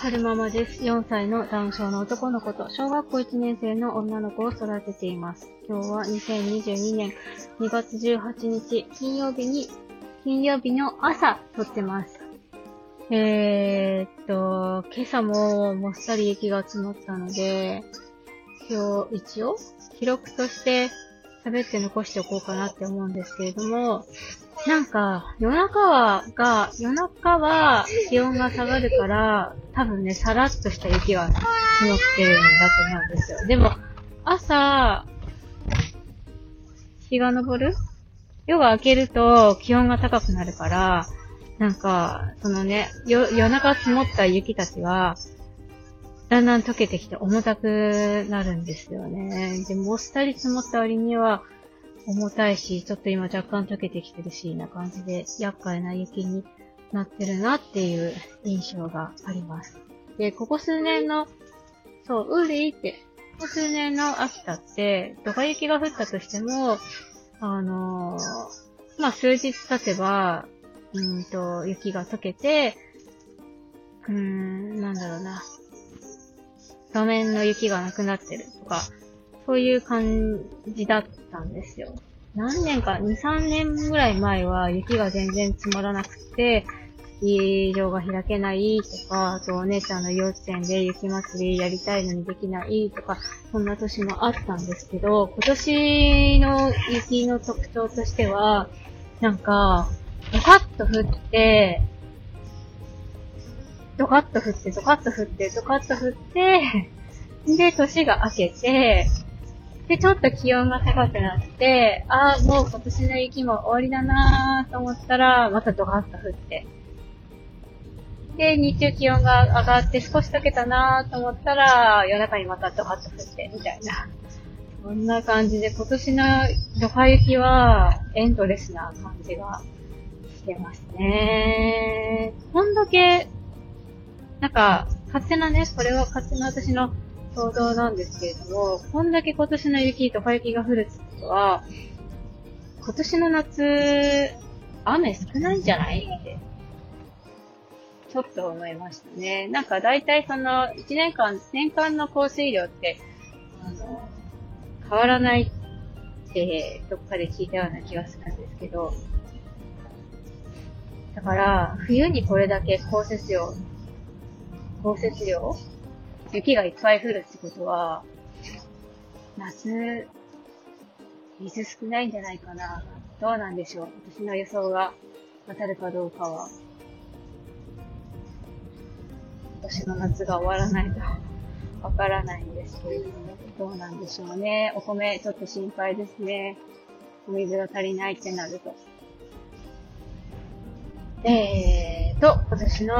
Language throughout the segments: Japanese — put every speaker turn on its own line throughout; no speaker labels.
春ママです。4歳のダウン症の男の子と小学校1年生の女の子を育てています。今日は2022年2月18日金曜日に、金曜日の朝撮ってます。えー、っと、今朝ももっさり雪が積もったので、今日一応記録として喋って残しておこうかなって思うんですけれども、なんか、夜中は、が、夜中は気温が下がるから、多分ね、さらっとした雪が積もってるんだと思うんですよ。でも、朝、日が昇る？夜が明けると気温が高くなるから、なんか、そのね、夜中積もった雪たちは、だんだん溶けてきて重たくなるんですよね。で、もっさり積もった割には重たいし、ちょっと今若干溶けてきてるし、な感じで厄介な雪になってるなっていう印象があります。で、ここ数年の、そう、ウーリーって、ここ数年の秋田って、ドカ雪が降ったとしても、あのー、まあ、数日経てば、うんと、雪が溶けて、うーん、なんだろうな。路面の雪がなくなってるとか、そういう感じだったんですよ。何年か、2、3年ぐらい前は雪が全然積もらなくて、スキー場が開けないとか、あとお姉ちゃんの幼稚園で雪祭りやりたいのにできないとか、そんな年もあったんですけど、今年の雪の特徴としては、なんか、ドカッと降って、ドカッと降って、ドカッと降って、ドカッと降って、で、年が明けて、で、ちょっと気温が高くなって、ああ、もう今年の雪も終わりだなーと思ったら、またドカッと降って。で、日中気温が上がって少し溶けたなーと思ったら、夜中にまたドカッと降って、みたいな。そんな感じで、今年のドカ雪はエンドレスな感じがしてますね。こんだけなんか、勝手なね、これは勝手な私の想像なんですけれども、こんだけ今年の雪とか雪が降るってことは、今年の夏、雨少ないんじゃないって、ちょっと思いましたね。なんか大体その、1年間、年間の降水量って、あの、変わらないって、どっかで聞いたような気がするんですけど、だから、冬にこれだけ降雪量降雪量雪がいっぱい降るってことは、夏、水少ないんじゃないかな。どうなんでしょう私の予想が当たるかどうかは。今年の夏が終わらないと わからないんですけれども、どうなんでしょうね。お米ちょっと心配ですね。お水が足りないってなると。えーと、今年の、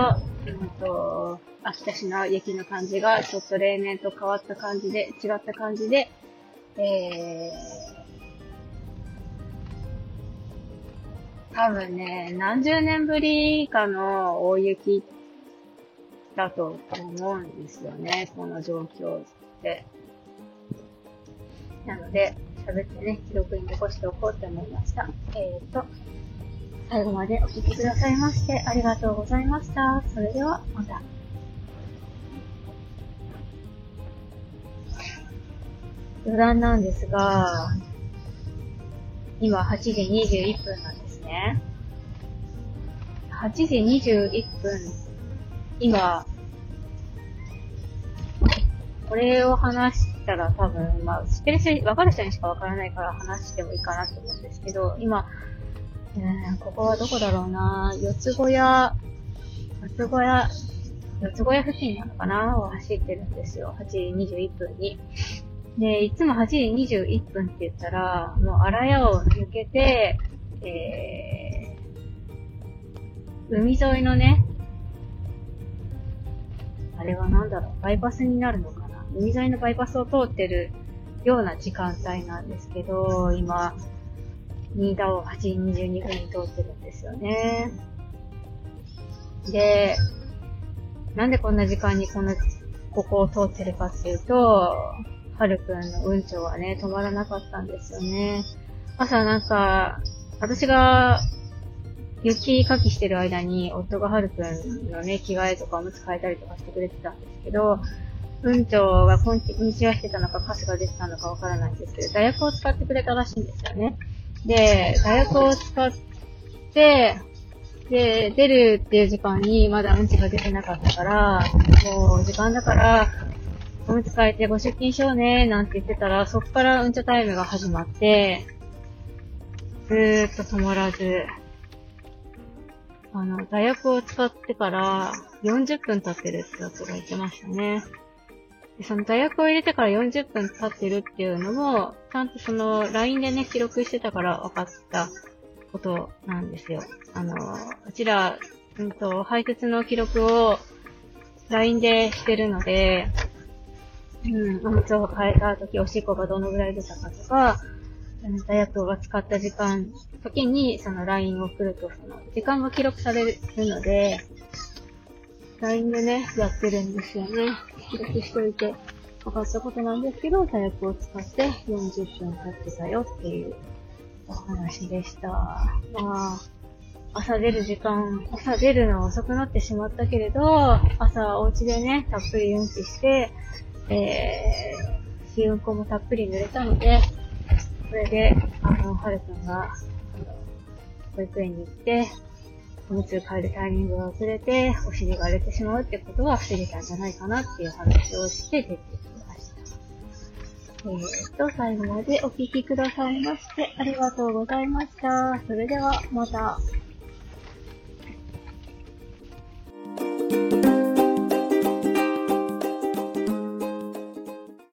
うんと、秋田市の雪の感じが、ちょっと例年と変わった感じで、違った感じで、えー、多分ね、何十年ぶりかの大雪だと思うんですよね、この状況って。なので、喋ってね、記録に残しておこうと思いました。えーと、最後までお聴きくださいましてありがとうございました。それではまた。余談なんですが、今8時21分なんですね。8時21分、今、これを話したら多分、まあ、知ってる人、わかる人にしかわからないから話してもいいかなと思うんですけど、今、えー、ここはどこだろうな四つ小屋、四つ小屋、四つ小屋付近なのかな？を走ってるんですよ。8時21分に。で、いつも8時21分って言ったら、もう荒屋を抜けて、えー、海沿いのね、あれはなんだろう、バイパスになるのかな？海沿いのバイパスを通ってるような時間帯なんですけど、今、新田を8時22分に通ってるんですよね。で、なんでこんな時間にこの、ここを通ってるかっていうと、はるくんのうんちょはね、止まらなかったんですよね。朝なんか、私が雪かきしてる間に、夫がはるくんのね、着替えとかおむつ替えたりとかしてくれてたんですけど、うんちょがこんにちはしてたのか、カスが出てたのかわからないんですけど、大学を使ってくれたらしいんですよね。で、大学を使って、で、出るっていう時間にまだうんちが出てなかったから、もう時間だから、おむつ替えてご出勤しようね、なんて言ってたら、そっからうんちょタイムが始まって、ずーっと止まらず、あの、大学を使ってから40分経ってるって夫が言ってましたね。でその大学を入れてから40分経ってるっていうのも、ちゃんとその LINE でね、記録してたから分かったことなんですよ。あの、うちら、うんと、配達の記録を LINE でしてるので、うん、おむつを変えた時、おしっこがどのぐらい出たかとか、大学が使った時間、時にその LINE を送ると、その時間が記録されるので、LINE でね、やってるんですよね。記録しといて分かったことなんですけど、大学を使って40分経ってたよっていうお話でした。まあ、朝出る時間、朝出るの遅くなってしまったけれど、朝お家でね、たっぷりうんちして、えー、試運行もたっぷり濡れたので、それで、あの、はるくんが、保育園に行って、おむつ変えるタイミングが遅れて、お尻が荒れてしまうってことは防げたんじゃないかなっていう話をして出てきました。えー、っと、最後までお聴きくださいまして、ありがとうございました。それでは、また。